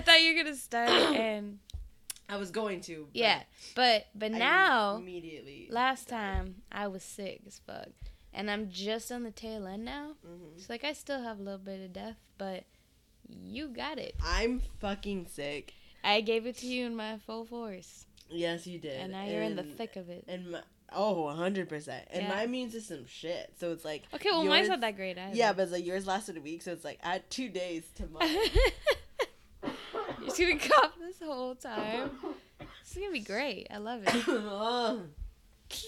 I thought you were gonna start and I was going to. but yeah, but but now immediately. last time I was sick as fuck, and I'm just on the tail end now. Mhm. It's like I still have a little bit of death, but you got it. I'm fucking sick. I gave it to you in my full force, Yes, you did. and now you're in the thick of it. And my, oh, 100%. And Yeah. my immune system shit. So it's like. Okay, well mine's not that great either. Yeah, but it's like yours lasted a week. So it's like I had two days to mine. Just gonna cough this whole time. This is gonna be great. I love it.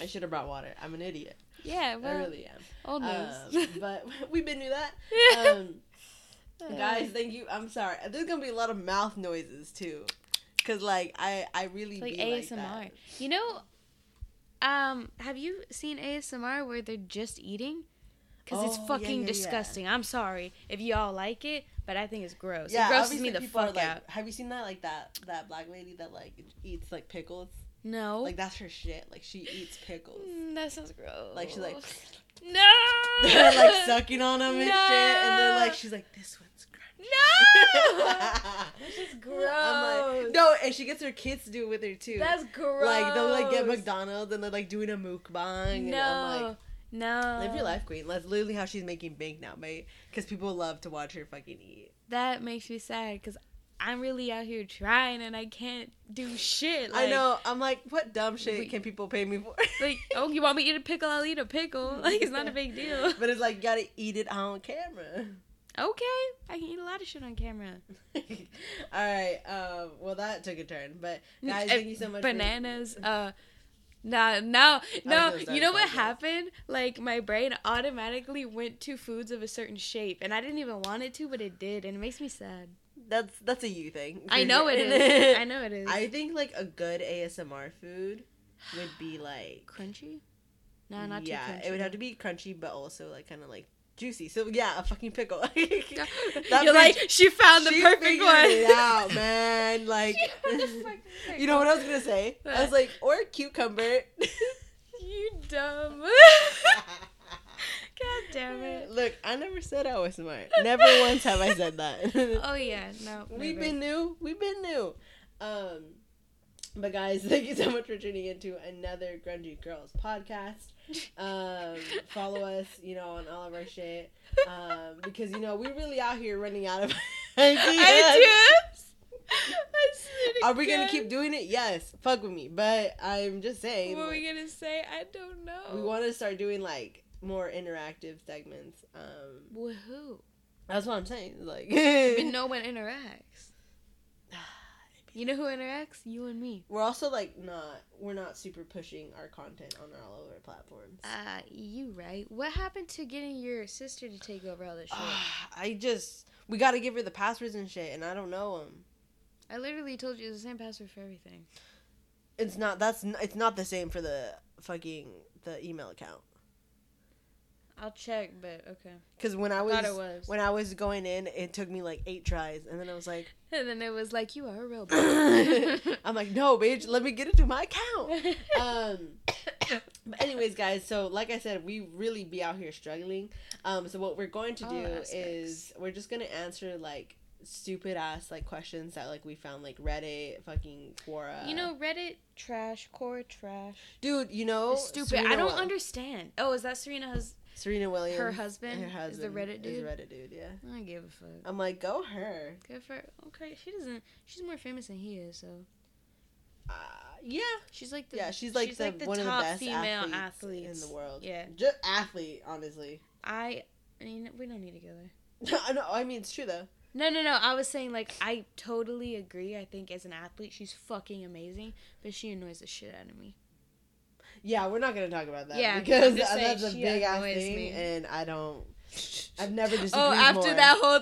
I should have brought water. I'm an idiot. Yeah, well, I really am. old news. Um, but we've been through that. Um, guys, thank you. I'm sorry. There's gonna be a lot of mouth noises too, cause like I I really It's like be ASMR. that. you know, um, have you seen ASMR where they're just eating? Because it's Oh, yeah, fucking yeah, yeah. disgusting. I'm sorry if y'all like it, but I think it's gross. Yeah, it grosses me the people are fuck like, out. Have you seen that like that that black lady that like eats like pickles? No, Like that's her shit. Like she eats pickles. Mm, that sounds gross. Like she's like no, they're like sucking on them and shit, and they're like she's like this one's crunchy. no. That's just gross. I'm like no, and she gets her kids to do it with her too. That's gross. like they'll like get McDonald's and they're like doing a mukbang. No, And I'm like, no. live your life, queen. That's literally how she's making bank now, mate. Because people love to watch her fucking eat. That makes me sad because I'm really out here trying and I can't do shit. I know. I'm like, what dumb shit we- can people pay me for? Like, oh, you want me to eat a pickle? I'll eat a pickle. Like, it's not a big deal. but it's like you gotta eat it on camera. Okay, I can eat a lot of shit on camera. All right. Um. Well, that took a turn, but guys, thank you so much. for- Bananas. Uh, no, no. gonna You know what happened? Like, my brain automatically went to foods of a certain shape, and I didn't even want it to, but it did, and it makes me sad. That's that's a you thing. I know it is. I know it is. I think like a good ASMR food would be like crunchy. No, not yeah, too crunchy. it would have to be crunchy, but also like kind of like juicy. So yeah, a fucking pickle. That You're bitch- like, she found the she perfect one. It out, man. Like, you know what I was gonna say? I was like, or cucumber. You dumb. God damn it. Look, I never said I was smart. Never once have I said that. Oh yeah, no. We've never. been new. We've been new. Um, but guys, thank you so much for tuning into another Grungy Girls podcast. Um, follow us, you know, on all of our shit. Um, because you know we're really out here running out of ideas. Ideas. I swear to Are we gonna keep doing it? Yes. Fuck with me. But I'm just saying. What are like, we gonna say? I don't know. we want to start doing like more interactive segments. Um, With who? that's what I'm saying. Like, But no one interacts. You know who interacts? You and me. we're also like not we're not super pushing our content on all of our platforms. Uh, you right. What happened to getting your sister to take over all this shit? I just we got to give her the passwords and shit, and I don't know them. I literally told you it's the same password for everything. It's not that's it's not the same for the fucking the email account. I'll check, but okay. Because when I was, was. when I was going in, it took me like eight tries, and then I was like, And then it was like, you are a real. I'm like, no, bitch, let me get into my account. um but anyways guys so like i said we really be out here struggling um so what we're going to All do aspects. is we're just gonna answer like stupid ass like questions that like we found like reddit fucking quora you know, Reddit trash, Quora trash. dude you know It's stupid. Serena I don't understand. Oh, is that Serena has serena williams her husband? her Is husband the Reddit dude. is reddit dude yeah I don't give a fuck. i'm like go her Good for okay. She doesn't. She's more famous than he is, so uh, yeah she's like the yeah she's like, the, one of the best female athletes, athletes in the world Yeah, just athlete honestly I. I mean, we don't need to go there. i know i mean it's true though No, no, no. I was saying like I totally agree. I think as an athlete, she's fucking amazing, but she annoys the shit out of me. Yeah, we're not gonna talk about that. Yeah, because just saying that's a big ass thing, me. and I don't. I've never disagreed Oh, after more. that whole. Uh,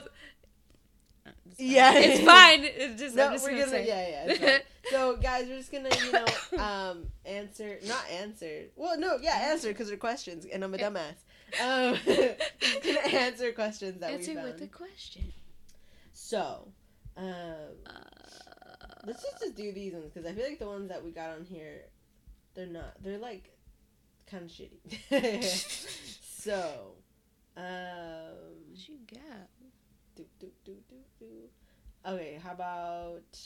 Yeah. it's fine. It's just No, just we're gonna, gonna. Yeah, yeah. So, guys, we're just gonna, you know, um, answer, not answer. Well, no, yeah, answer because they're questions, and I'm a dumbass. Um, gonna answer questions that Answer we found. Answer with a question. So, um, Uh, let's just, just do these ones because I feel like the ones that we got on here, they're not. They're like kind of shitty. so, um. what you got? Do, do, do, do, do. Okay, how about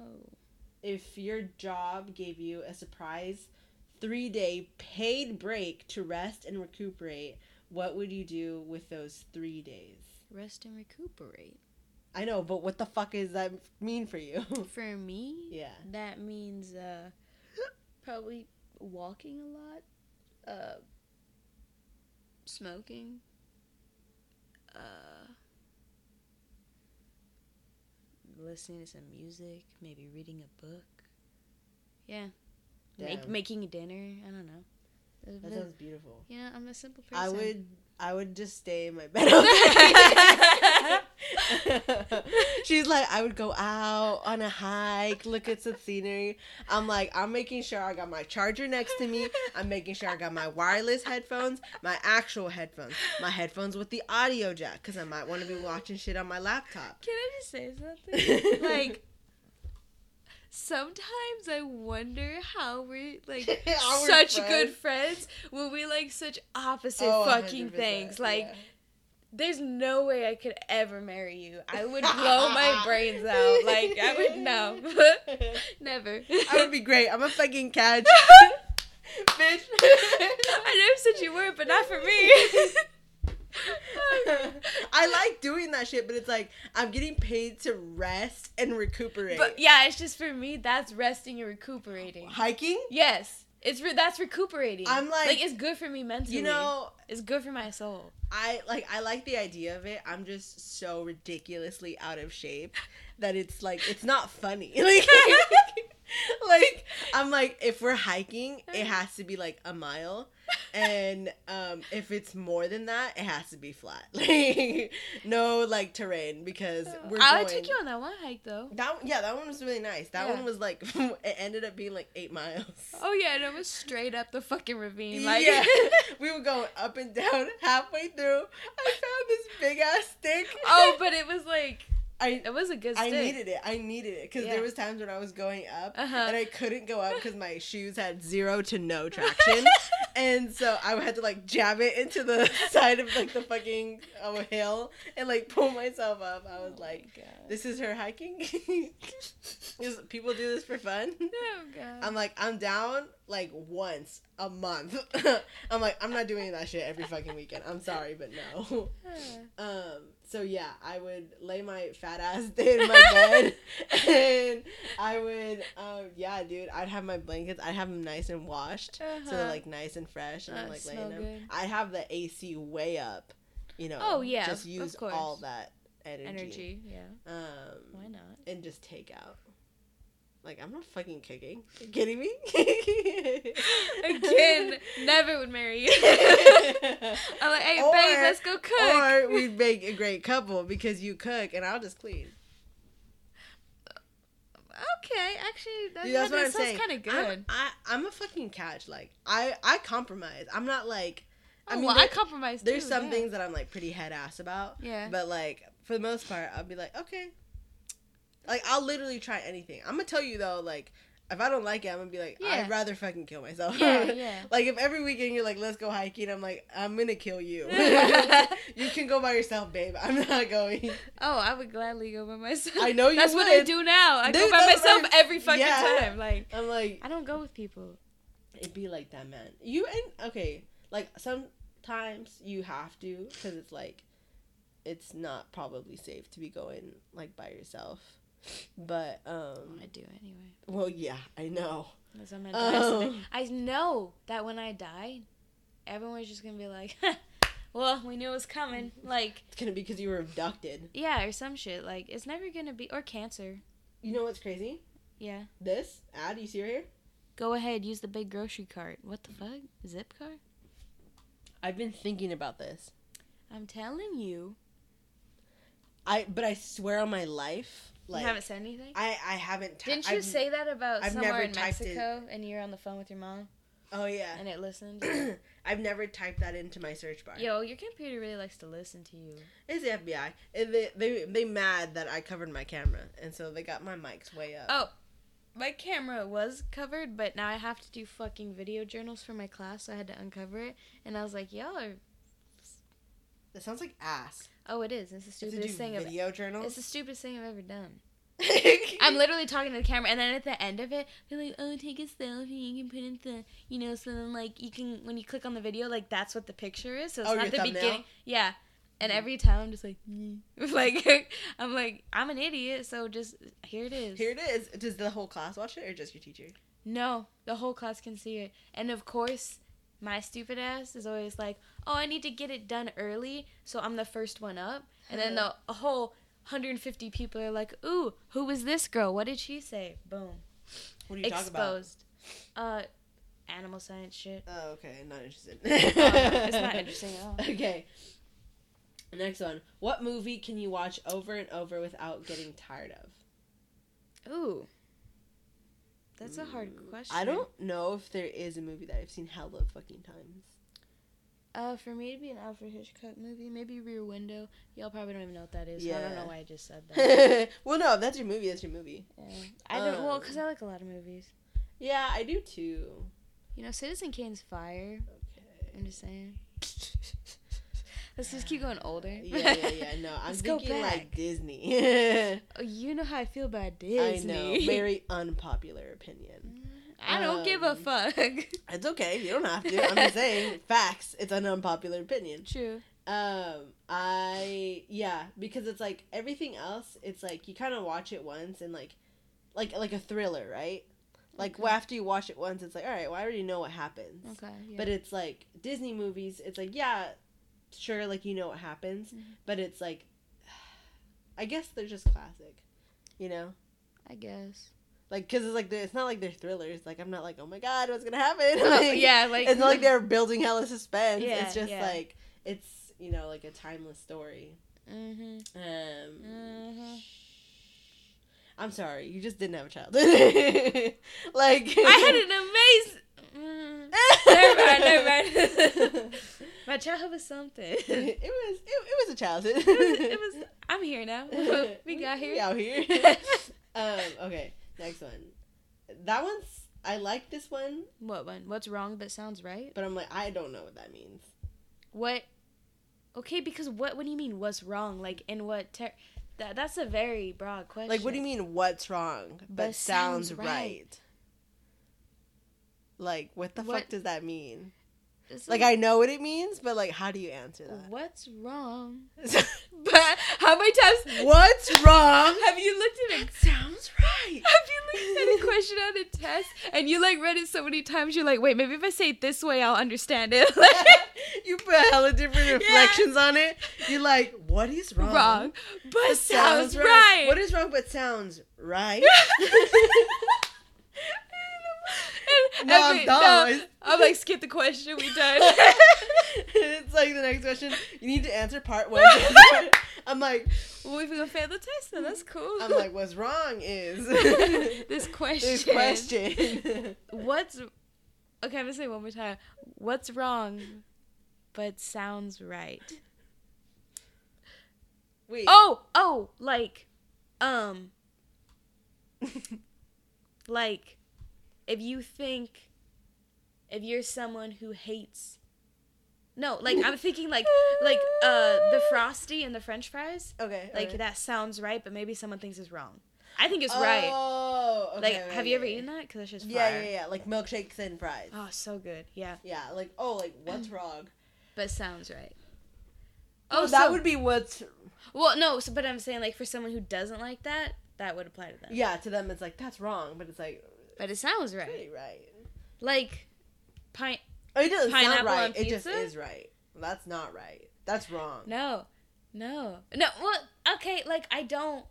Oh. if your job gave you a surprise three day paid break to rest and recuperate? What would you do with those three days? Rest and recuperate. I know, but what the fuck does that mean for you? For me, yeah. that means uh probably walking a lot, uh smoking, uh listening to some music, maybe reading a book. Yeah. Make, making dinner, I don't know. That sounds beautiful. yeah, I'm a simple person. I would I would just stay in my bed. all. She's like, I would go out on a hike, look at some scenery. I'm like, I'm making sure I got my charger next to me. I'm making sure I got my wireless headphones, my actual headphones, my headphones with the audio jack, because I might want to be watching shit on my laptop. Can I just say something? like sometimes I wonder how we're like such friends. good friends when we like such opposite Oh, fucking things. Like yeah. there's no way I could ever marry you. I would blow my brains out. Like I would no. Never. I would be great. I'm a fucking catch. Bitch. I never said you were, but not for me. I like doing that shit, but it's like I'm getting paid to rest and recuperate. but yeah, it's just for me. That's resting and recuperating. hiking, Yes, it's re- that's recuperating. I'm like- like it's good for me mentally. you know, it's good for my soul. I like I like the idea of it. I'm just so ridiculously out of shape that it's like it's not funny. Like like I'm like if we're hiking, it has to be like a mile. And um if it's more than that, it has to be flat. Like no like terrain because we're I going would take you on that one hike though. That yeah, that one was really nice. That Yeah. one was like it ended up being like eight miles. Oh yeah, and it was straight up the fucking ravine. Like yeah, we were going up and down. Halfway through, I found this big ass stick. oh, but it was like I it was a good I needed it. I needed it because Yeah. there was times when I was going up Uh-huh. and I couldn't go up because my shoes had zero to no traction, and so I had to like jab it into the side of like the fucking uh, hill and like pull myself up. I was Oh like, "This is her hiking. People do this for fun?" Oh god. I'm like, I'm down like once a month. I'm like, I'm not doing that shit every fucking weekend. I'm sorry, but no. Um, so yeah, I would lay my fat ass in my bed and I would, um, yeah, dude, I'd have my blankets, I'd have them nice and washed. So they're Uh-huh. like nice and fresh and I'm like laying them. good. I'd have the AC way up, you know. Oh, yeah, Just use all that energy. energy. Yeah. Um, Why not? and just take out. Like I'm not fucking cooking. you kidding me? Again, never would marry you. I'm like, hey, Or- babe, let's go cook. Or we'd make a great couple because you cook and I'll just clean. Okay, actually, that, Dude, that's that what I'm sounds saying. kind of I'm, good. I, I'm a fucking catch. Like I, I compromise. I'm not like. I oh, mean, well, there- I compromise. there's too, some yeah. things that I'm like pretty head ass about. Yeah. But like for the most part, I'll be like, okay. Like I'll literally try anything. I'm gonna tell you though, like if I don't like it, I'm gonna be like, Yeah. I'd rather fucking kill myself. Yeah, yeah. like if every weekend you're like, let's go hiking, I'm like, I'm gonna kill you. you can go by yourself, babe. I'm not going. Oh, I would gladly go by myself. I know you That's what I do now. I go by myself every fucking yeah. time. Like I'm like, I don't go with people. it'd be like that, man. You and okay, like sometimes you have to because it's like, it's not probably safe to be going like by yourself. But um, I do anyway. well, yeah, I know. That's what I'm gonna do. Oh. I know that when I die, everyone's just gonna be like, "Well, we knew it was coming." Like, It's gonna be because you were abducted. yeah, or some shit. Like, it's never gonna be or cancer. You know what's crazy? Yeah. This ad you see right here. Go ahead, use the big grocery cart. What the fuck? Zip car? I've been thinking about this. I'm telling you. I but I swear on my life, like you haven't said anything. I I haven't. ty- Didn't you I've- say that about I've somewhere never in typed it. Mexico and you're on the phone with your mom Oh yeah. and it listened? I've never typed that into my search bar. Yo, your computer really likes to listen to you. It's the FBI. They they they mad that I covered my camera, and so they got my mics way up. Oh, my camera was covered, but now I have to do fucking video journals for my class, so I had to uncover it. And I was like, y'all are That sounds like ass. Oh, it is. It's the It's to do stupidest thing. I've, video journals. it's the stupidest thing I've ever done. I'm literally talking to the camera, and then at the end of it, they're like, "Oh, take a selfie. You can put it in the, you know, so then like you can when you click on the video, like that's what the picture is. So it's Oh, not the thumbnail? beginning. Yeah. And Mhm. every time I'm just like, "Mm." like I'm like I'm an idiot, so just here it is. Here it is. Does the whole class watch it or just your teacher? No, the whole class can see it, and of course, my stupid ass is always like, "Oh, I need to get it done early, so I'm the first one up." And then the a whole 150 people are like, "Ooh, who was this girl? What did she say?" Boom. What do you talk about? exposed. Uh, animal science shit. Oh, okay. Not interested. it's not interesting at all. Okay. Next one. What movie can you watch over and over without getting tired of? Ooh, that's a hard question. Mm, I don't know if there is a movie that I've seen hella fucking times. Uh, for me to be an Alfred Hitchcock movie, maybe Rear Window. Y'all probably don't even know what that is. so I don't know why I just said that. well, no, if that's your movie. That's your movie. yeah. I don't. well, Um, cause I like a lot of movies. Yeah, I do too. You know, Citizen Kane's fire. Okay. I'm just saying. Let's just keep going older. Yeah, yeah, yeah. No, I'm thinking like. Disney. Oh, you know how I feel about Disney. I know. Very unpopular opinion. I don't give a Um, fuck. It's okay. You don't have to. I'm just saying facts. It's an unpopular opinion. True. Um, I yeah, because it's like everything else. It's like you kind of watch it once and like, like like a thriller, right? Like Okay. after you watch it once, it's like all right, well I already know what happens. Okay. Yeah. But it's like Disney movies. It's like yeah, sure, like you know what happens, Mhm. but it's like, I guess they're just classic, you know. I guess. Like, cause it's like it's not like they're thrillers. Like I'm not like, oh my god, what's gonna happen? Oh, Like, yeah, like it's not like they're building hella suspense. Yeah, it's just yeah. like it's you know like a timeless story. Mhm. Um, Mhm. I'm sorry, you just didn't have a childhood. like I had an amazing. Mm. Never mind, never mind. My childhood was something. it was it, it was a childhood. it, was, it was. I'm here now. we got here. We here. out here. um. Okay. Next one. That one's. I like this one, What one? What's wrong but sounds right? but I'm like I don't know what that means. What? Okay, because what? What do you mean? What's wrong? Like in what? Ter- that that's a very broad question. Like, what do you mean? What's wrong? But, But sounds, sounds right. right. Like, what the fuck does that mean? Like, I know what it means, but like, how do you answer that? What's wrong? But how many times What's wrong? have you looked at it? Sounds right. Have you looked at a question on a test and you like read it so many times? You're like, wait, maybe if I say it this way, I'll understand it. Like, you put a hella different reflections on it. You're like, what is wrong? wrong, but But sounds, right. What is wrong but sounds right? No, I'm done. no, I'm like, skip the question. We done. it's like the next question. You need to answer part one. I'm like, well, if we gonna fail the test, then that's cool. I'm like, what's wrong is this question. this question. What's okay? I'm gonna say it one more time. What's wrong, but sounds right. Wait. Oh, oh, like, um, like, if you think, if you're someone who hates, no, like I'm thinking like, like, uh, the frosty and the French fries, okay. like okay. that sounds right, but maybe someone thinks it's wrong. I think it's right. Oh, okay, Like, okay, have you ever eaten that? Cause it's just Yeah, fire. yeah, yeah. Like milkshakes and fries. Oh, so good. Yeah, Yeah, like oh, like what's wrong? but sounds right. Oh, Oh, that so- would be what's Well, no, so, but I'm saying like for someone who doesn't like that, that would apply to them. yeah. To them, it's like that's wrong, but it's like But it sounds right. pretty right. Like pine. It doesn't sound right. It just is right. That's not right. That's wrong. No, no, no. Well, okay. Like I don't.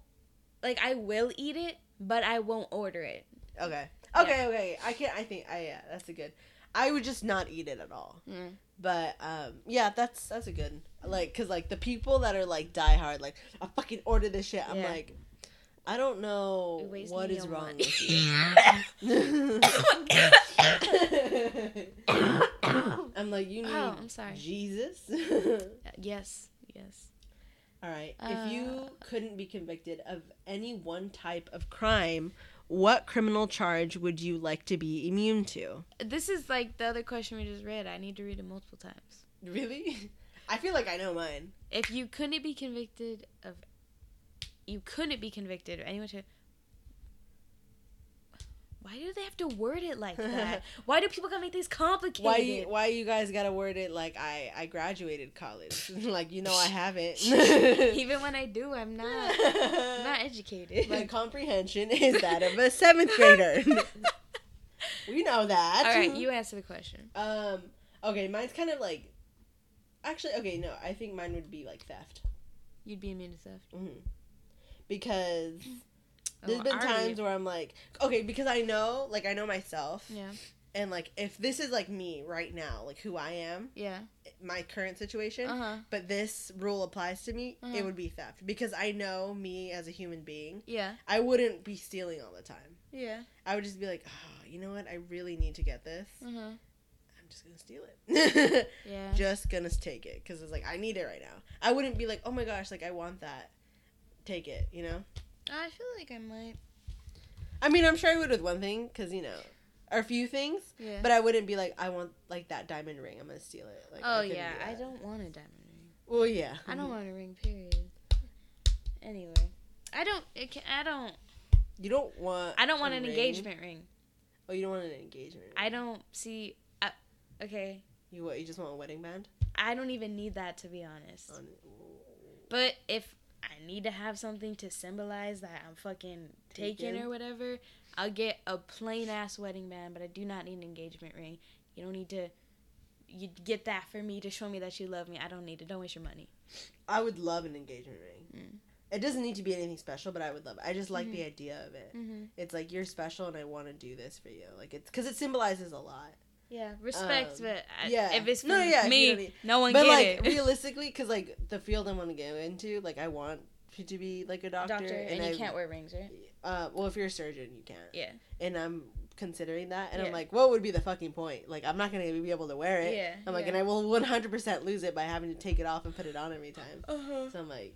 Like I will eat it, but I won't order it. Okay. Okay. Okay. I can't. I think. I yeah. That's a good. I would just not eat it at all. Mm. But um, yeah, that's that's a good. Like, cause like the people that are like die hard, like I fucking order this shit. I'm Yeah. like, I don't know It wastes what me is on wrong money. with you. I'm like, you need Oh, I'm sorry. Jesus. Uh, Yes, yes. All right. Uh, if you couldn't be convicted of any one type of crime, what criminal charge would you like to be immune to? This is like the other question we just read. I need to read it multiple times. Really? I feel like I know mine. If you couldn't be convicted of, you couldn't be convicted of anyone to. Why do they have to word it like that? Why do people gotta make these complicated? Why you, why you guys gotta word it like I I graduated college? like you know I haven't. Even when I do, I'm not I'm not educated. My comprehension is that of a seventh grader. we know that. All right, you answer the question. Um. Okay, mine's kind of like. Actually, okay, no. I think mine would be like theft. You'd be immune to theft. hmm Because there's Oh, been I already- times where I'm like, okay, because I know, like, I know myself, Yeah. and like, if this is like me right now, like who I am, Yeah. my current situation, Uh huh. but this rule applies to me, Uh-huh. it would be theft because I know me as a human being. Yeah. I wouldn't be stealing all the time. Yeah. I would just be like, oh, you know what? I really need to get this. Uh huh. I'm just gonna steal it. Yeah. just gonna take it because it's like I need it right now. I wouldn't be like, oh my gosh, like I want that. Take it, you know. I feel like I might. I mean, I'm sure I would with one thing because you know, or a few things, Yeah. but I wouldn't be like, I want like that diamond ring. I'm gonna steal it. Like, oh couldn't yeah, do I don't want a diamond ring. Well, yeah, I don't want a ring. Period. Anyway, I don't. It can, I don't. You don't want. I don't want an ring? engagement ring. Oh, you don't want an engagement. Ring. I don't see. I, okay, You what? You just want a wedding band? I don't even need that to be honest. On, But if I need to have something to symbolize that I'm fucking taken or whatever, I'll get a plain ass wedding band. But I do not need an engagement ring. You don't need to. You get that for me to show me that you love me. I don't need it. Don't waste your money. I would love an engagement ring. Mm. It doesn't need to be anything special, but I would love it. I just like the Mhm. idea of it. Mm-hmm. It's like you're special, and I want to do this for you. Like it's because it symbolizes a lot. Yeah, respect, Um, but I, yeah. if it's for No, yeah, if you me, don't need- no one but get like it. realistically, because like the field I want to go into, like I want you to be like a doctor, Doctor, and, I, you can't wear rings, right? Uh, well, if you're a surgeon, you can't. Yeah. And I'm considering that, and I'm like, what would be the fucking point? Like, I'm not gonna be able to wear it. Yeah. I'm like, yeah. and I will 100% lose it by having to take it off and put it on every time. Uh-huh. So I'm like,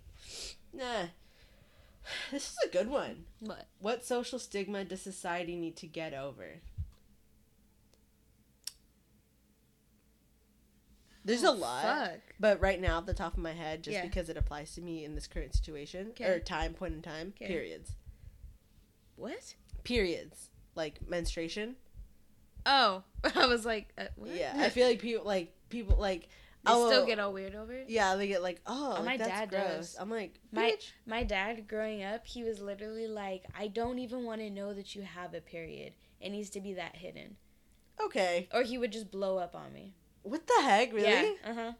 nah. This is a good one. What? What social stigma does society need to get over? There's a Oh, lot. Fuck. But right now, off the top of my head, just Yeah. because it applies to me in this current situation Okay. or time, point in time, Okay. periods. What? Periods. Like menstruation. Oh, I was like, uh, what? Yeah. I feel like people, like, people, like, they oh, still get all weird over it. Yeah, they get like, oh, Oh, my dad gross. does. I'm like, My- My dad, growing up, he was literally like, I don't even want to know that you have a period. It needs to be that hidden. Okay. Or he would just blow up on me. What the heck, really? Yeah. Uh huh.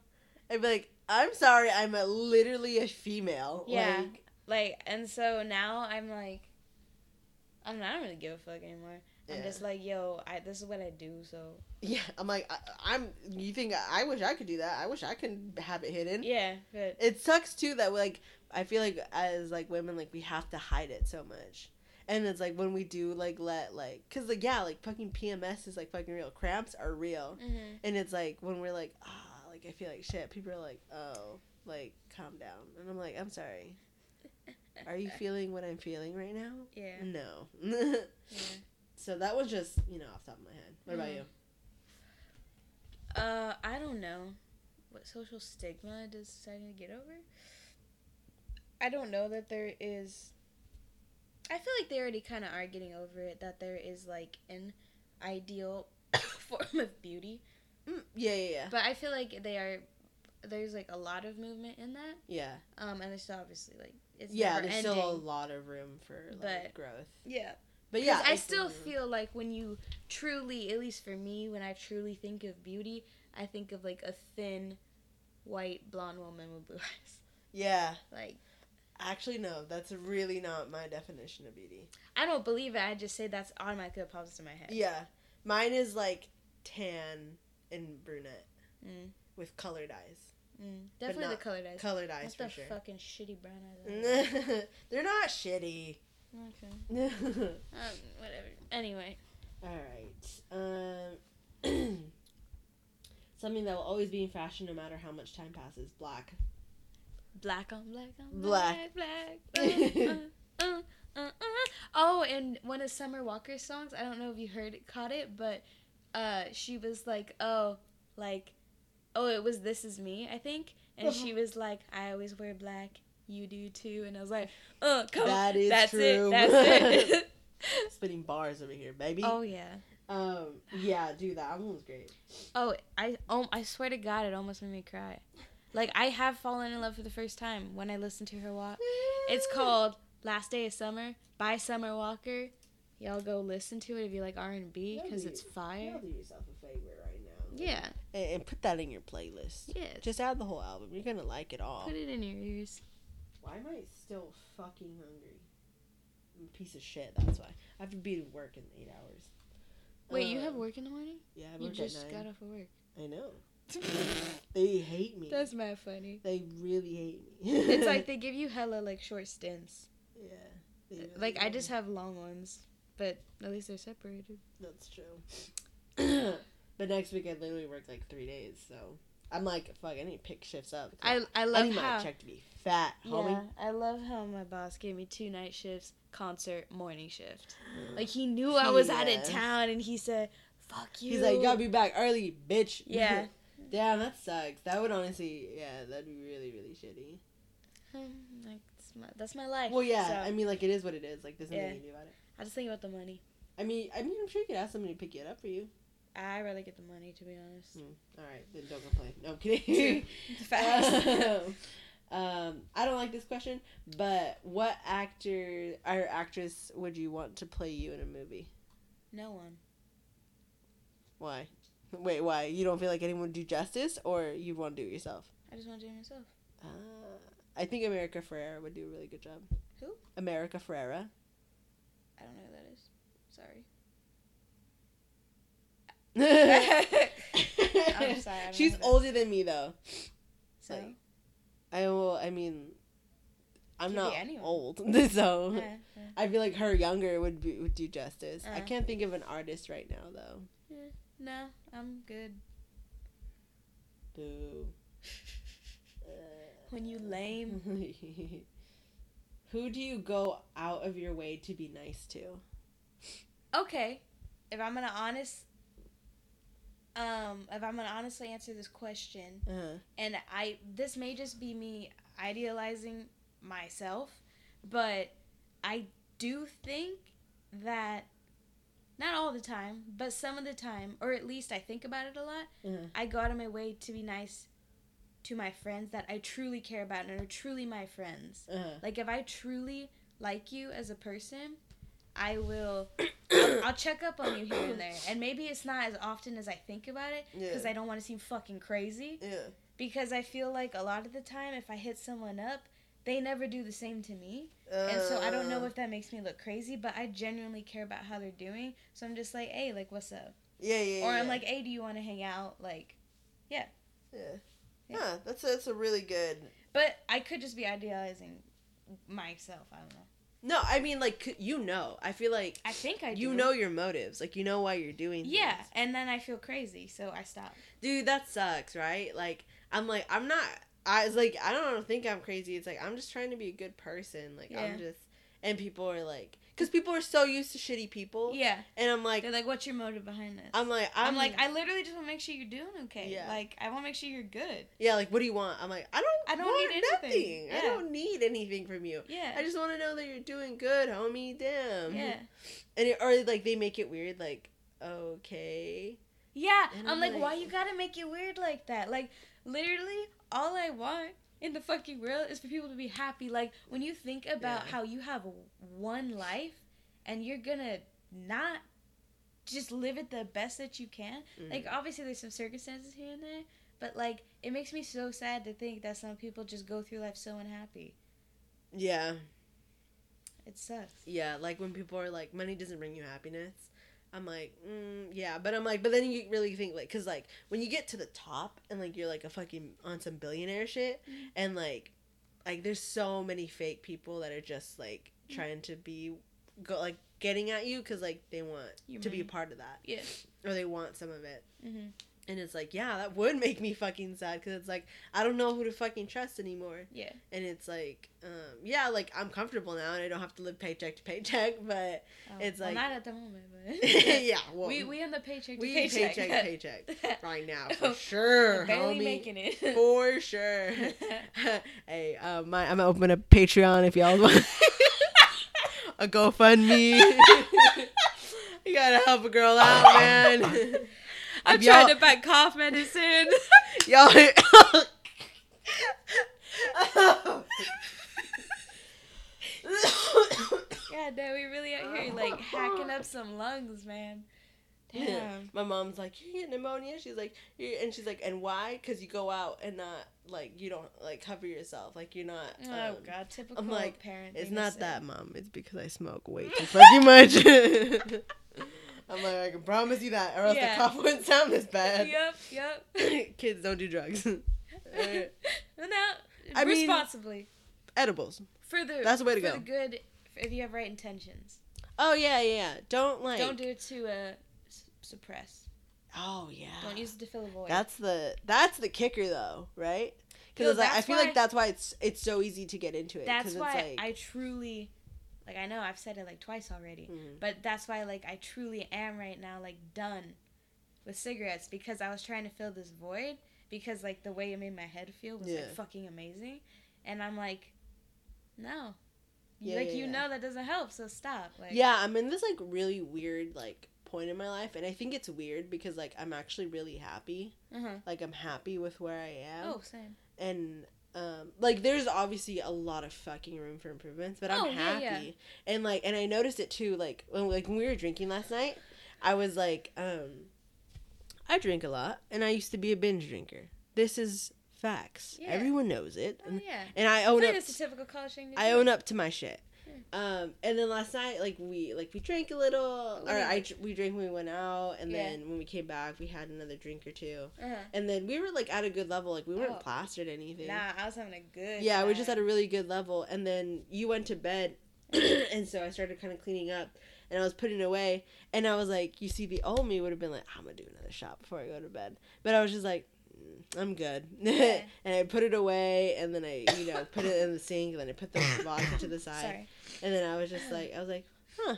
I'd be like, I'm sorry, I'm a, literally a female. Yeah. Like, Like, and so now I'm like, I don't, I don't really give a fuck anymore. I'm just like, yo, I this is what I do. So yeah, I'm like, I, I'm. You think I wish I could do that? I wish I could have it hidden. yeah, but It sucks too that like I feel like as like women like we have to hide it so much, and it's like when we do like let like cause like yeah like fucking PMS is like fucking real. Cramps are real, mhm. and it's like when we're like ah like I feel like shit. People are like oh like calm down, and I'm like I'm sorry. Are you feeling what I'm feeling right now? yeah, No. yeah. so that was just you know off the top of my head. What about Mhm. you? Uh, I don't know. What social stigma does society get over? I don't know that there is. I feel like they already kind of are getting over it. That there is like an ideal form of beauty, Mm, yeah, yeah, yeah. but I feel like they are. There's like a lot of movement in that. Yeah, Um, and there's still obviously like it's yeah. There's ending. still a lot of room for like But- growth. yeah, But yeah. I still feel like when you truly, at least for me, when I truly think of beauty, I think of like a thin, white blonde woman with blue eyes. Yeah, Like actually, no. That's really not my definition of beauty. I don't believe it. I just say that's automatically what pops into my head. Yeah, mine is like tan and brunette Mm, with colored eyes. mm. Definitely the colored eyes. Colored eyes the for sure. fucking shitty brown eyes? They're not shitty. okay. Um, whatever. Anyway. All right. Um, something that will always be in fashion no matter how much time passes. Black. Black on black on Black. black. black. Uh, uh, uh, uh, uh. Oh, and one of Summer Walker's songs, I don't know if you heard it, caught it, but uh, she was like, oh, like, oh, it was This Is Me, I think, and she was like, I always wear black. You do too, and I was like, uh, come. That is that's true. it. That's it. Spitting bars over here, baby. oh yeah. Um, yeah, dude, that album was great. Oh, I oh, I swear to God, it almost made me cry. Like I have fallen in love for the first time when I listened to her walk. It's called "Last Day of Summer" by Summer Walker. Y'all go listen to it if you like R and B because it's fire. Y'all do yourself a favor right now. Yeah. And, and put that in your playlist. Yes. Just add the whole album. You're gonna like it all. Put it in your ears. Why am I still fucking hungry? I'm a piece of shit. That's why. I have to be to work in eight hours. Wait, you Uh, have work in the morning? Yeah, I You just got off of work. I know. They hate me. That's mad funny. They really hate me. It's like they give you hella like short stints. yeah. Uh, really Like I just have long ones, but at least they're separated. That's true. but next week I literally work like three days, so I'm like, fuck, I need to pick shifts up. I I I love need my how check to be fat, homie. yeah I love how my boss gave me two night shifts, concert, morning shift. Like he knew I was out of town, and he said, "Fuck you." He's like, you gotta be back early, bitch. Yeah. Damn, that sucks. That would honestly, yeah, that'd be really, really shitty. Like that's my, that's my life. Well, yeah, So, I mean, like, it is what it is. Like, there's nothing Yeah. you can do about it. I just think about the money. I mean, I mean, I'm sure you could ask somebody to pick it up for you. I'd rather get the money, to be honest. All right, then don't complain. No, I'm kidding. Fast. um, I don't like this question, but what actor or actress would you want to play you in a movie? no one. Why? Wait, why? You don't feel like anyone would do justice, or you want to do it yourself? I just want to do it myself. Uh, I think America Ferrera would do a really good job. Who? America Ferrera. I don't know who that is. Sorry. I'm sorry, She's older than me though. So. Like, I will. I mean, I'm not old, so yeah, yeah. I feel like her younger would be, would do justice. I Uh. can't think of an artist right now though. No, I'm good. Boo. When you lame. Who do you go out of your way to be nice to? Okay, if I'm gonna honest, um, if I'm gonna honestly answer this question, Uh-huh. and I this may just be me idealizing myself, but I do think that not all the time, but some of the time, or at least I think about it a lot. Uh-huh. I go out of my way to be nice to my friends that I truly care about and are truly my friends. Uh-huh. Like if I truly like you as a person, I will. I'll, I'll check up on you here and there, and maybe it's not as often as I think about it because Yeah. I don't want to seem fucking crazy. Yeah. Because I feel like a lot of the time, if I hit someone up, they never do the same to me, and so I don't know Uh, if that makes me look crazy. But I genuinely care about how they're doing, so I'm just like, hey, like, what's up? Yeah, yeah. Or yeah. I'm like, hey, do you want to hang out? Like, yeah. Yeah. Yeah, that's that's a really good. but I could just be idealizing myself. I don't know. No, I mean like you know. I feel like I think I do. you know your motives. Like you know why you're doing. Yeah, things. and then I feel crazy, so I stop. dude, that sucks, right? Like I'm like I'm not. I was like I don't think I'm crazy. It's like I'm just trying to be a good person. Like Yeah. I'm just, and people are like, because people are so used to shitty people, Yeah, and I'm like, they're like, "What's your motive behind this?" I'm like, I'm, I'm, like, I literally just want to make sure you're doing okay. Yeah. Like, I want to make sure you're good. yeah, like what do you want? I'm like, I don't, I don't want need nothing. anything. I don't need anything from you. Yeah. I just want to know that you're doing good, homie. Damn. yeah. And it, or like they make it weird, like okay. Yeah. I'm I'm like, like- why you gotta make it weird like that? Like, literally, all I want in the fucking world is for people to be happy. Like, when you think about Yeah. how you have one life and you're gonna not just live it the best that you can. Mm. Like, obviously, there's some circumstances here and there, but like, it makes me so sad to think that some people just go through life so unhappy. yeah, It sucks. yeah. Like when people are like, money doesn't bring you happiness. I'm like, mm, yeah, but I'm like, but then you really think like, cause like when you get to the top and like you're like a fucking on some billionaire shit, Mhm. and like, like there's so many fake people that are just like Mm. trying to be, go like getting at you, cause like they want Your to be a part of that, Yeah. or they want some of it. Mm-hmm. And it's like, yeah, that would make me fucking sad because it's like I don't know who to fucking trust anymore. Yeah. And it's like, um, yeah, like I'm comfortable now and I don't have to live paycheck to paycheck, but Oh, It's well, like- not at the moment, but yeah, well, we we on the paycheck to we paycheck. paycheck to paycheck right now for sure, barely homie. making it. For sure. hey, um, my, I'm gonna open a Patreon if y'all want a GoFundMe. you gotta help a girl out, man. I'm trying to buy cough medicine. Y'all. God damn, we really out here like hacking up some lungs, man. Damn. Yeah. My mom's like, you get pneumonia. She's like, and she's like, and why? Because you go out and not like you don't like cover yourself. Like you're not. Oh um, god, typical like, parent. It's not that, mom. It's because I smoke way too fucking much. I'm like, I can promise you that, or else Yeah. the cough wouldn't sound this bad. Yep, yep. Kids don't do drugs. Alright. no, I mean- responsibly Edibles. for the That's the way to for go. the good. If you have right intentions, Oh yeah, yeah. yeah. Don't like. don't do it to uh, suppress. Oh yeah. Don't use it to fill a void. That's the that's the kicker though, right? Because like, I feel like that's why it's it's so easy to get into it. that's why it's like, I truly, like, I know I've said it like twice already, Mhm. but that's why like I truly am right now like done with cigarettes because I was trying to fill this void because like the way it made my head feel was Yeah. like fucking amazing, and I'm like, no, Yeah, like yeah, you know that doesn't help, so stop. Like, yeah, I'm in this like really weird like point in my life, and I think it's weird because like I'm actually really happy. Uh-huh. Like I'm happy with where I am, Oh, same. and um like there's obviously a lot of fucking room for improvements, but I'm Oh, yeah, happy. yeah. And like, and I noticed it too. Like when like when we were drinking last night, I was like, um, I drink a lot, and I used to be a binge drinker. This is facts. Yeah. Everyone knows it, Oh and, yeah. and I own think up. it's a typical college thing. I do. own up to my shit. Um, and then last night, like we like we drank a little, or I we drank when we went out, and Yeah. then when we came back, we had another drink or two, Uh-huh. and then we were like at a good level, like we weren't Oh. plastered anything. Nah, I was having a good. Yeah, we just time. had a really good level, and then you went to bed, and so I started kind of cleaning up, and I was putting away, and I was like, you see, the old me would have been like, I'm gonna do another shot before I go to bed, but I was just like, "Mm, I'm good, Yeah. and I put it away, and then I, you know, put it in the sink, and then I put the vodka to the side, Sorry. and then I was just like, I was like, huh,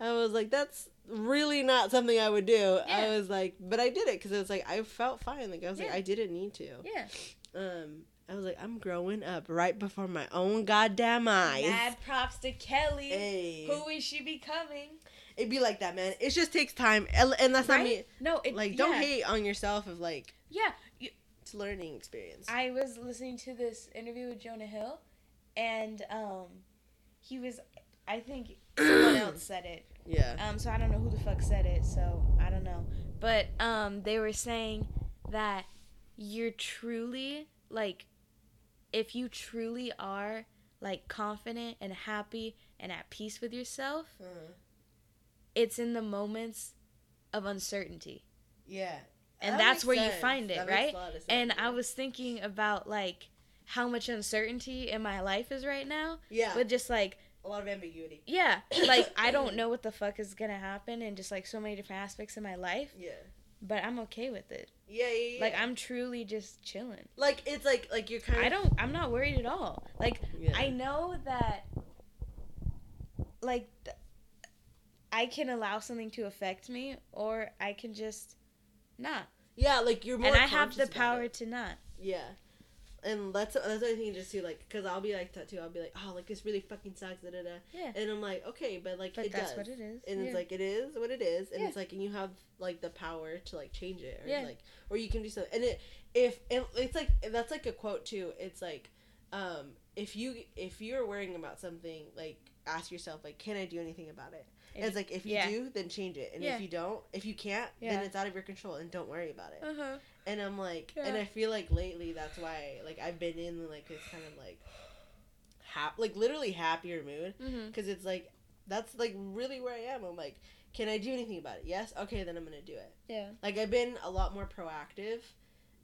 I was like, that's really not something I would do. I was like, but I did it because it was like I felt fine. Like I was like, I didn't need to Yeah. um I was like, I'm growing up right before my own goddamn eyes. Mad props to Kelly. Hey. Who is she becoming? It'd be like that, man. It just takes time, and and that's not me. No, it, Like, don't yeah. hate on yourself. Of like, Yeah, it's a learning experience. I was listening to this interview with Jonah Hill, and um, he was. I think someone else said it. yeah. Um, so I don't know who the fuck said it. So I don't know. But um, they were saying that you're truly like, if you truly are like confident and happy and at peace with yourself, Uh, it's in the moments of uncertainty. yeah. And That that's where you find it, That right? a lot of sense, And yeah. I was thinking about like how much uncertainty in my life is right now, yeah, but just like a lot of ambiguity. yeah, like I don't know what the fuck is gonna happen and just like so many different aspects of my life, Yeah. but I'm okay with it. Yeah, yeah, yeah. Like I'm truly just chilling. like it's like like you're kind of I don't. I'm not worried at all. Like Yeah. I know that, like, th- I can allow something to affect me, or I can just not. yeah, like you're more. and I have the power it. to not. Yeah. And that's that's the other thing just too like because I'll be like that too. I'll be like, oh, like this really fucking sucks. Da, da, da. Yeah. And I'm like, okay, but like But it that's does. what it is. and yeah. it's like it is what it is and Yeah. it's like and you have like the power to like change it or Yeah. like or you can do something and it if and it's like that's like a quote too it's like um if you if you're worrying about something like ask yourself like can i do anything about it If- it's like if you yeah. do then change it and Yeah. if you don't if you can't Yeah. then it's out of your control and don't worry about it Uh-huh. and i'm like and i feel like lately that's why like i've been in like this kind of like hap- like literally happier mood Mm-hmm. because it's like that's like really where I am. I'm like, can I do anything about it? Yes. Okay, then I'm gonna do it. Yeah. Like I've been a lot more proactive,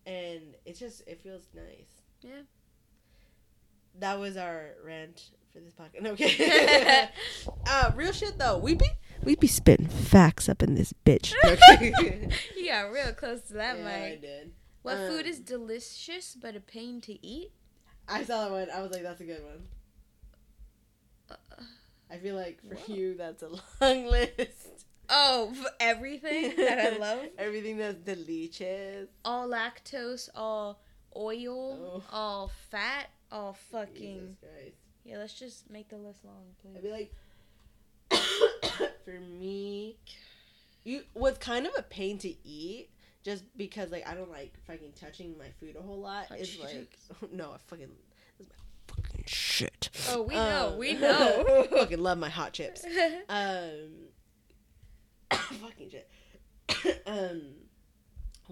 and it's just it feels nice. Yeah. That was our rant for this podcast. Okay. uh, real shit though. We be we be spitting facts up in this bitch. you got real close to that, yeah, Mike. I did. What Um, food is delicious but a pain to eat? I saw that one. I was like, that's a good one. Uh, I feel like for Whoa. you, that's a long list. Oh, everything that I love. Everything that's delicious. all lactose, all oil, Oh. all fat, all fucking. Yeah, let's just make the list long, please. I'd be like, for me, you what's kind of a pain to eat, just because like I don't like fucking touching my food a whole lot. Is Cheetos. like no, I fucking this is my fucking shit. Oh, we know, Um, we know. fucking love my hot chips. Um, fucking shit. um,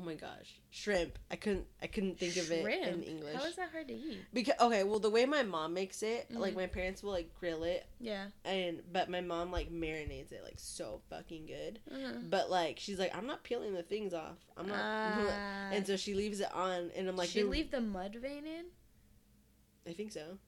oh my gosh, shrimp. I couldn't. I couldn't think of it in English. How is that hard to eat? Because okay, well the way my mom makes it, like Mhm. my parents will like grill it, Yeah. and but my mom like marinates it like so fucking good. Uh-huh. But like she's like, I'm not peeling the things off. I'm not. Ah. and so she leaves it on, and I'm like, she leave the mud vein in? I think so.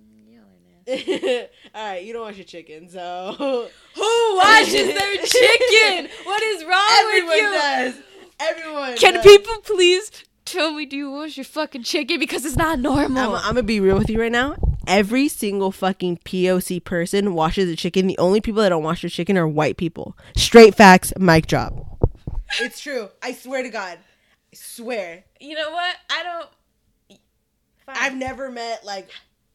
Mm, Y'all are nasty. All right, you don't wash your chicken, so Who washes their chicken? What is wrong everyone with you? does. Everyone. Can does. people please tell me do you wash your fucking chicken because it's not normal? I'm, I'm gonna be real with you right now. Every single fucking POC person washes a chicken. The only people that don't wash their chicken are white people. Straight facts, mic drop. It's true. I swear to God. I swear. you know what? I don't. Fine. I've never met like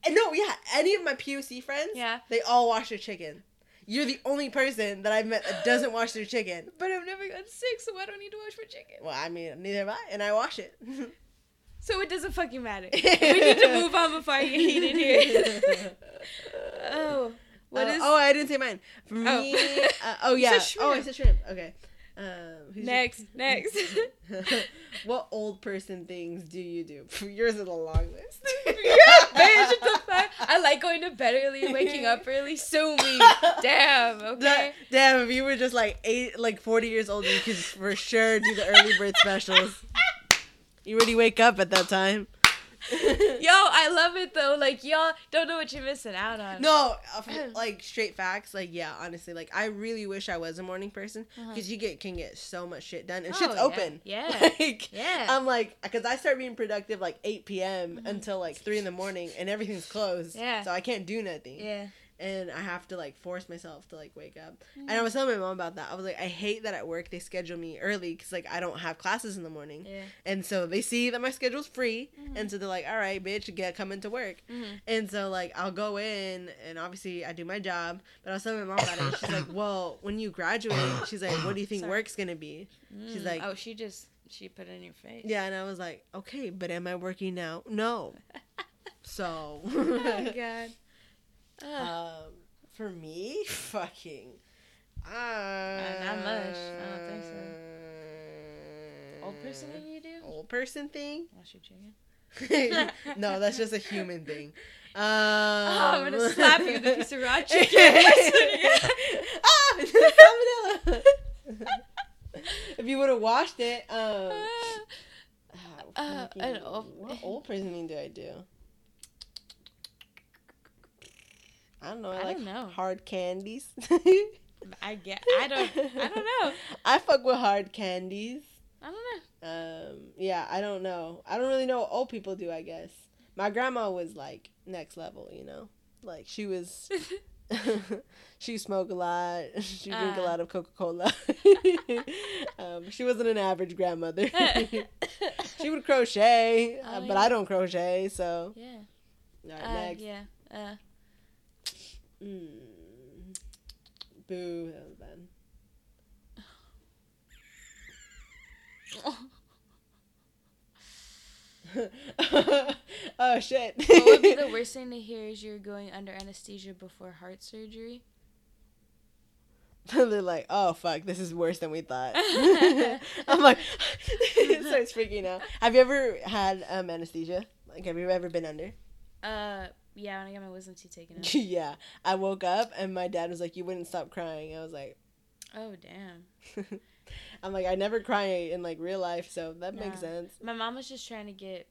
and no, yeah, any of my POC friends, Yeah. they all wash their chicken. You're the only person that I've met that doesn't wash their chicken. But I've never gotten sick, so I don't need to wash my chicken. Well, I mean, neither have I, and I wash it. So it doesn't fucking matter. we need to move on before I get heated here. oh, what Uh, is Oh, I didn't say mine. For Oh. me, uh, oh yeah. Oh, I said shrimp. Okay. Um, who's your- next? Next. what old person things do you do? Yours is a long list. yeah, bitch. What the fuck? I like going to bed early, waking up early. So me. Damn. Okay. That- damn, if you were just like eight, like forty years old, you could for sure do the early bird specials. You already wake up at that time. Yo, I love it though. Like y'all don't know what you're missing out on. No, like straight facts. Like yeah, honestly, like I really wish I was a morning person Uh-huh. because you get can get so much shit done and Oh, shit's yeah. open. Yeah. Like, Yeah. I'm like, because I start being productive like 8 p.m. Mhm. until like 3 in the morning and everything's closed. Yeah. So I can't do nothing. yeah. And I have to like force myself to like wake up. Mm-hmm. And I was telling my mom about that. I was like, I hate that at work they schedule me early because like I don't have classes in the morning. Yeah. And so they see that my schedule's free. Mhm. And so they're like, all right, bitch, get coming to work. Mhm. And so like I'll go in and obviously I do my job, but I was telling my mom about it. She's like, well, when you graduate, she's like, what do you think Sorry. work's gonna be? She's Mm. like- oh, she just she put it in your face. Yeah, and I was like, okay, but am I working now? No. So, oh God. Um, for me, fucking, uh, not much. I don't think so. Old person thing you do? Old person thing? Wash your chicken. no, that's just a human thing. Um, Oh, I'm gonna slap you with a piece of raw chicken. I swear to ah, salmonella. if you would have washed it, um, ah, Uh, fucking- an old- what old person thing do I do? I don't know. I, I like don't know. hard candies. I get. I don't. I don't know. I fuck with hard candies. I don't know. Um, yeah, I don't know. I don't really know what old people do. I guess my grandma was like next level. You know, like she was. she smoked a lot. She drank a Ah. lot of Coca Cola. um, she wasn't an average grandmother. she would crochet, uh, Oh, but yeah. I don't crochet. So yeah. all right, Uh, next. yeah. Mm. Boo, that was bad. oh shit. what would be the worst thing to hear is you're going under anesthesia before heart surgery? They're like, oh fuck, this is worse than we thought. I'm like, it starts freaking out. Have you ever had um, anesthesia? Like, have you ever been under? Uh, yeah. When I got my wisdom teeth taken out. yeah. I woke up and my dad was like, you wouldn't stop crying. I was like, Oh damn. I'm like, I never cry in like real life, so that makes sense. My mom was just trying to get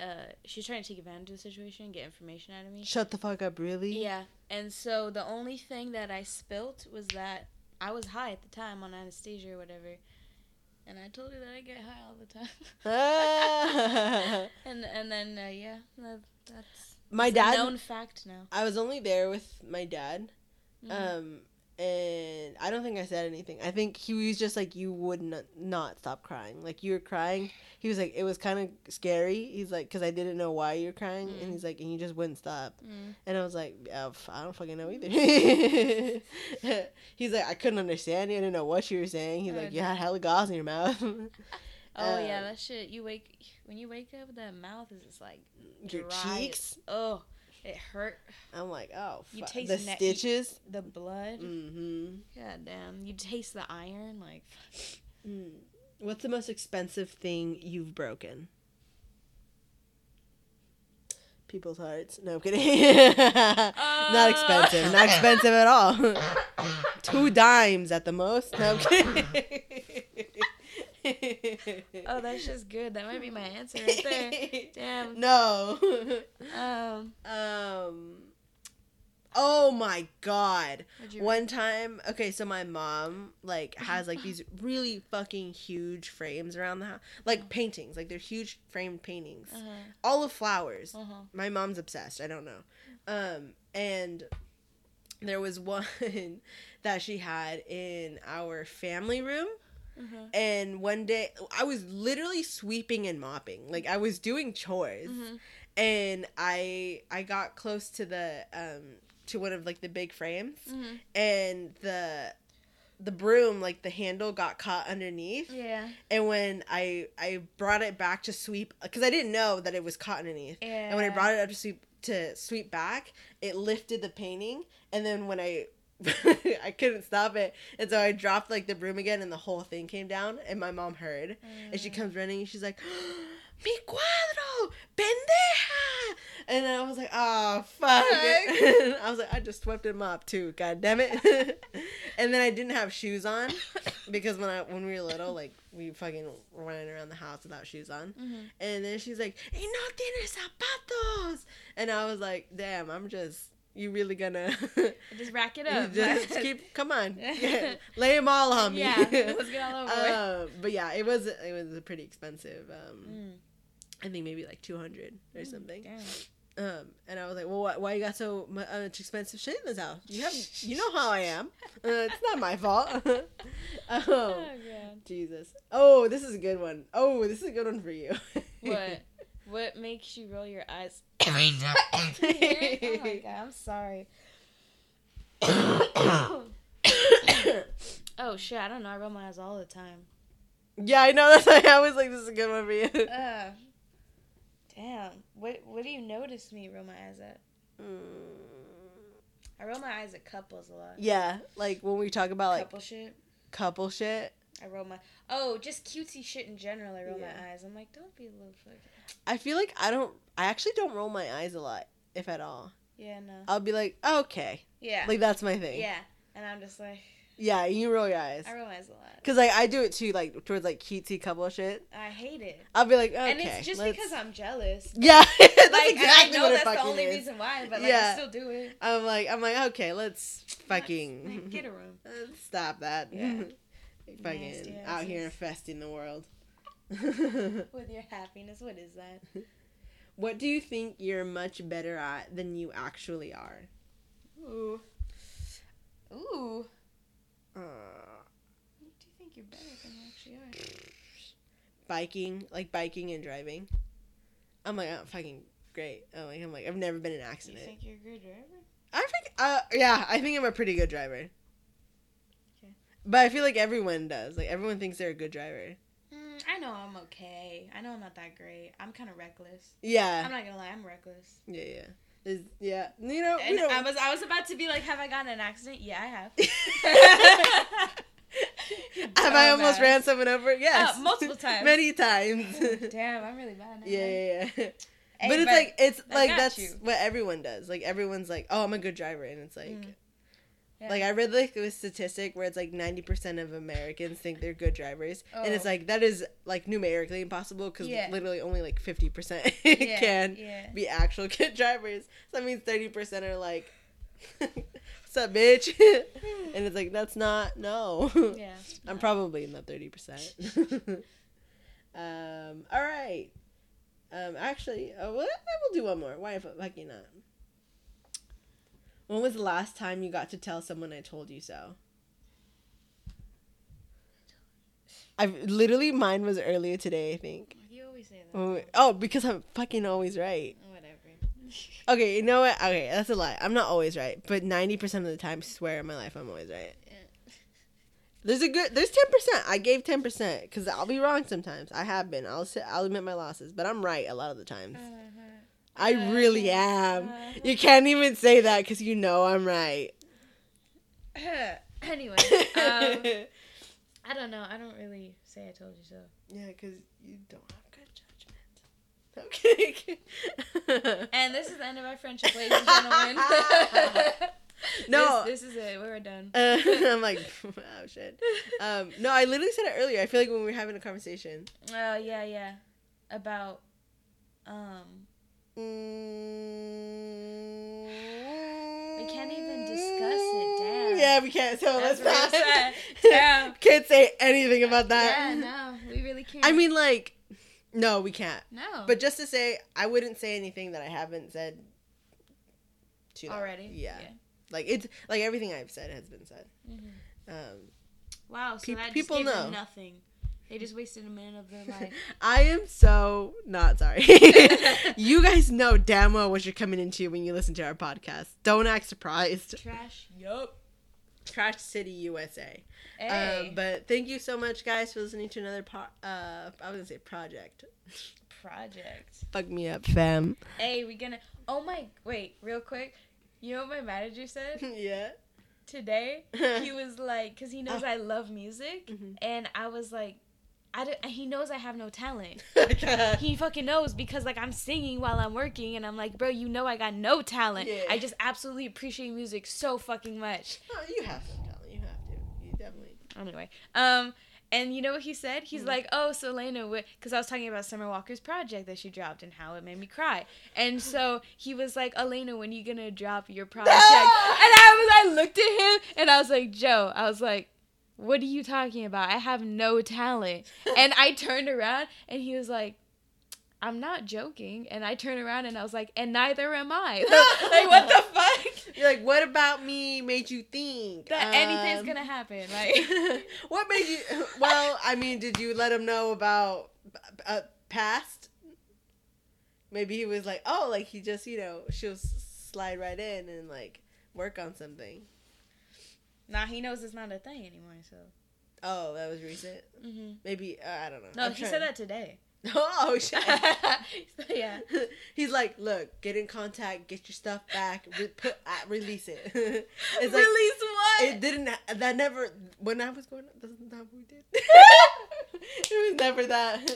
uh, she's trying to take advantage of the situation, and get information out of me. Shut the fuck up, really? Yeah, and so the only thing that I spilt was that I was high at the time on anesthesia or whatever, and I told her that I get high all the time. Ah. and and then uh, yeah, that, that's my it's dad. known fact now. I was only there with my dad. Mhm. Um, and I don't think I said anything. I think he was just like, you would not, not stop crying. Like, you were crying. He was like, it was kind of scary. He's like, because I didn't know why you were crying. Mm. And he's like, and you just wouldn't stop. Mm. And I was like, "Uh, f- I don't fucking know either. he's like, I couldn't understand you. I didn't know what you were saying. He's Oh, like, you had hella gauze in your mouth. Oh yeah, Um, that shit. You wake when you wake up, that mouth is just like dry. your cheeks. Oh, it hurt. I'm like, oh, You taste the ne- stitches. The blood. Mm-hmm. God damn. You taste the iron. Like Mm. What's the most expensive thing you've broken? People's hearts. No, I'm kidding. not expensive. Not expensive at all. Two dimes at the most. No, I'm kidding. oh, that's just good. That might be my answer right there. Damn. No. Um. um. Oh my god. One time, okay, so my mom like has like these really fucking huge frames around the house, like paintings, like they're huge framed paintings, Uh huh. all of flowers. Uh huh. My mom's obsessed. I don't know, um, and there was one that she had in our family room. Uh-huh. And one day, I was literally sweeping and mopping, like I was doing chores, Mhm. and I I got close to the um to one of like the big frames, Mhm. and the the broom like the handle got caught underneath Yeah. and when i i brought it back to sweep because i didn't know that it was caught underneath Yeah. and when i brought it up to sweep to sweep back it lifted the painting and then when i i couldn't stop it and so i dropped like the broom again and the whole thing came down and my mom heard and she Mm. comes running and she's like mi cuadro pendeja and I was like, oh fuck. I was like, I just swept him up too. God damn it. and then I didn't have shoes on because when I when we were little, like we fucking running around the house without shoes on. Mhm. And then she's like, y no tienes zapatos. And I was like, damn, I'm just. You really gonna Just rack it up. just keep? Come on, lay them all on me. Yeah, let's get all over it. Um, but yeah, it was it was pretty expensive. Um, Mm. I think maybe like two hundred or Mm, something. Damn. Um, and I was like, well, why, why you got so uh, much expensive shit in this house? You have, you know how I am. Uh, it's not my fault. Oh oh, god. Jesus. Oh, this is a good one. Oh, this is a good one for you. What? What makes you roll your eyes? Every night. oh my god, I'm sorry. oh shit, I don't know. I roll my eyes all the time. yeah, I know. That's why I was like, this is a good one for you. Uh, damn. What What do you notice me roll my eyes at? Mm. I roll my eyes at couples a lot. Yeah, like when we talk about like Couple shit. couple shit. I roll my. Oh, just cutesy shit in general. I roll Yeah. my eyes. I'm like, don't be a little fuck. I feel like I don't. I actually don't roll my eyes a lot, if at all. Yeah, no. I'll be like, okay, Yeah. like that's my thing. yeah. And I'm just like, Yeah, you roll your eyes. I roll my eyes a lot. Cause like I do it too, like towards like cutesy couple shit. I hate it. I'll be like, okay, and it's just let's- because I'm jealous. Yeah, that's Like, exactly I know that's the only is. reason why, but like, Yeah. I still do it. I'm like, I'm like, okay, let's fucking Like, get a room. Stop that. Yeah. fucking out here infesting the world. With your happiness, what is that? what do you think you're much better at than you actually are? Ooh. Ooh. Uh, What do you think you're better than you actually are? biking, like biking and driving. I'm like, I'm fucking great. I'm like, I'm like, I've never been in an Do you think you're a good driver? I think, uh, yeah, I think I'm a pretty good driver. But I feel like everyone does. Like everyone thinks they're a good driver. Mm, I know I'm okay. I know I'm not that great. I'm kind of reckless. Yeah, I'm not gonna lie, I'm reckless. yeah, yeah. Is yeah. You know, And don't. I was I was about to be like, have I gotten an accident? Yeah, I have. Have I almost ran someone over? Yes, Uh, multiple times. many times. Damn, I'm really bad now. yeah, yeah, yeah. Hey, but it's like it's I like that's you. what everyone does. Like everyone's like, "Oh, I'm a good driver," and it's like, Mm. Yeah. Like I read like a statistic where it's like ninety percent of Americans think they're good drivers, and it's Oh. like that is like numerically impossible because Yeah. literally only like fifty percent Yeah, can be actual good drivers. So that means thirty percent are like, "What's up, bitch?" and it's like that's not no. Yeah. I'm probably in the thirty percent. um. All right. Um. Actually, uh, well, I will do one more. Why fucking not? When was the last time you got to tell someone I told you so? I literally mine was earlier today. I think. You always say that. Oh, because I'm fucking always right. Whatever. Okay, you know what? Okay, that's a lie. I'm not always right, but ninety percent of the time, swear in my life, I'm always right. There's a good. There's ten percent. I gave ten percent because I'll be wrong sometimes. I have been. I'll I'll admit my losses, but I'm right a lot of the times. Uh-huh. I really am. You can't even say that because you know I'm right. anyway, um, I don't know. I don't really say I told you so. yeah, because you don't have good judgment. Okay. And this is the end of our friendship, ladies and gentlemen. No. this, this is it. We're done. Uh, I'm like, oh shit. Um, no, I literally said it earlier. I feel like when we were having a conversation. Oh yeah, yeah. About um, We can't even discuss it, damn. Yeah, we can't. So That's let's sad. Damn. can't say anything about that. yeah, no, we really can't. I mean, like, no, we can't. no. But just to say, I wouldn't say anything that I haven't said. To already, Yeah. Like it's like everything I've said has been said. Mhm. Um, Wow. So Pe- people know. nothing. They just wasted a minute of their life. I am so not sorry. you guys know damn well what you're coming into when you listen to our podcast. Don't act surprised. Trash. Yup. Trash City, USA. Hey. Um, but thank you so much, guys, for listening to another po- uh, I was gonna say project. project. Fuck me up, fam. Hey, we gonna. Oh my. Wait, real quick. You know what my manager said yeah. today? He was like, because he knows Oh. I love music, Mhm. and I was like, I don't, he knows I have no talent. He fucking knows because like I'm singing while I'm working, and I'm like, bro, you know I got no talent. Yeah. I just absolutely appreciate music so fucking much. you have some talent. You have to. You definitely. Anyway, um, and you know what he said? He's Mhm. like, oh, so Elena, because I was talking about Summer Walker's project that she dropped and how it made me cry, and so he was like, Elena, when are you gonna drop your project? And I was, I looked at him and I was like, Joe, I was like. What are you talking about? I have no talent. And I turned around and he was like, I'm not joking. And I turned around and I was like, and neither am I. like, what the fuck? You're like, what about me made you think That anything's um, gonna happen, Like, what made you? Well, I mean, did you let him know about uh, past? Maybe he was like, oh, like he just, you know, she'll slide right in and like work on something. Nah, he knows it's not a thing anymore, so. Oh, that was recent. hmm Maybe uh, I don't know. No, I'm he trying- said that today. Oh shit. So, yeah. He's like, look, get in contact, get your stuff back, re- put, uh, release it. it's like Release what? it didn't. That never. When I was going, that's not what we did. it was never that.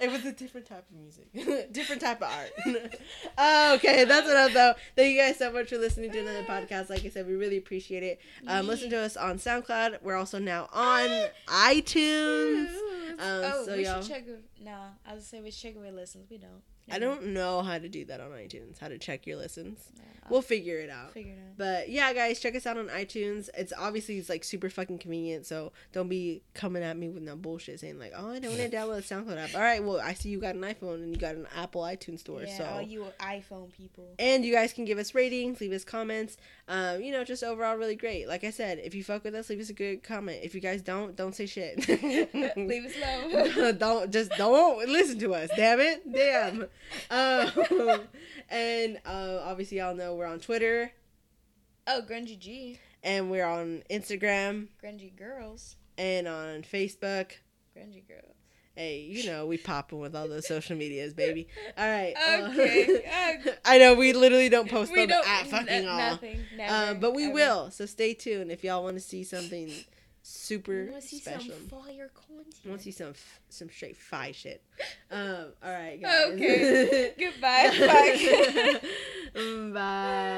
It was a different type of music, different type of art. oh, okay, that's enough though. Thank you guys so much for listening to another podcast. Like I said, we really appreciate it. Um, listen to us on SoundCloud. We're also now on iTunes. Um, oh, so we y'all- should check. No, I was say we should check if we listens. We don't. I don't know how to do that on iTunes. How to check your listens. Yeah, We'll figure it out. figure it out. But yeah, guys, check us out on iTunes. It's obviously it's like super fucking convenient. So don't be coming at me with no bullshit saying like, "Oh, I don't want to download the SoundCloud app." All right, well, I see you got an iPhone and you got an Apple iTunes store. Yeah, so all you iPhone people. and you guys can give us ratings, leave us comments. Um, you know, just overall really great. Like I said, if you fuck with us, leave us a good comment. If you guys don't, don't say shit. Leave us alone. don't just don't listen to us. Damn it, damn. Um, and uh, obviously, y'all know we're on Twitter oh, grungy G, and we're on Instagram grungy girls, and on Facebook. grungy girls. Hey, you know we popping with all those social medias, baby. All right. uh, Okay, uh, I know we literally don't post we them don't. at fucking n- all. Nothing. Never. Um, but we ever. will. So stay tuned if y'all want to see something super We see special. some fire content. I want to see some f- some straight fi shit. Um. All right, guys. Okay. Goodbye. Bye. Bye.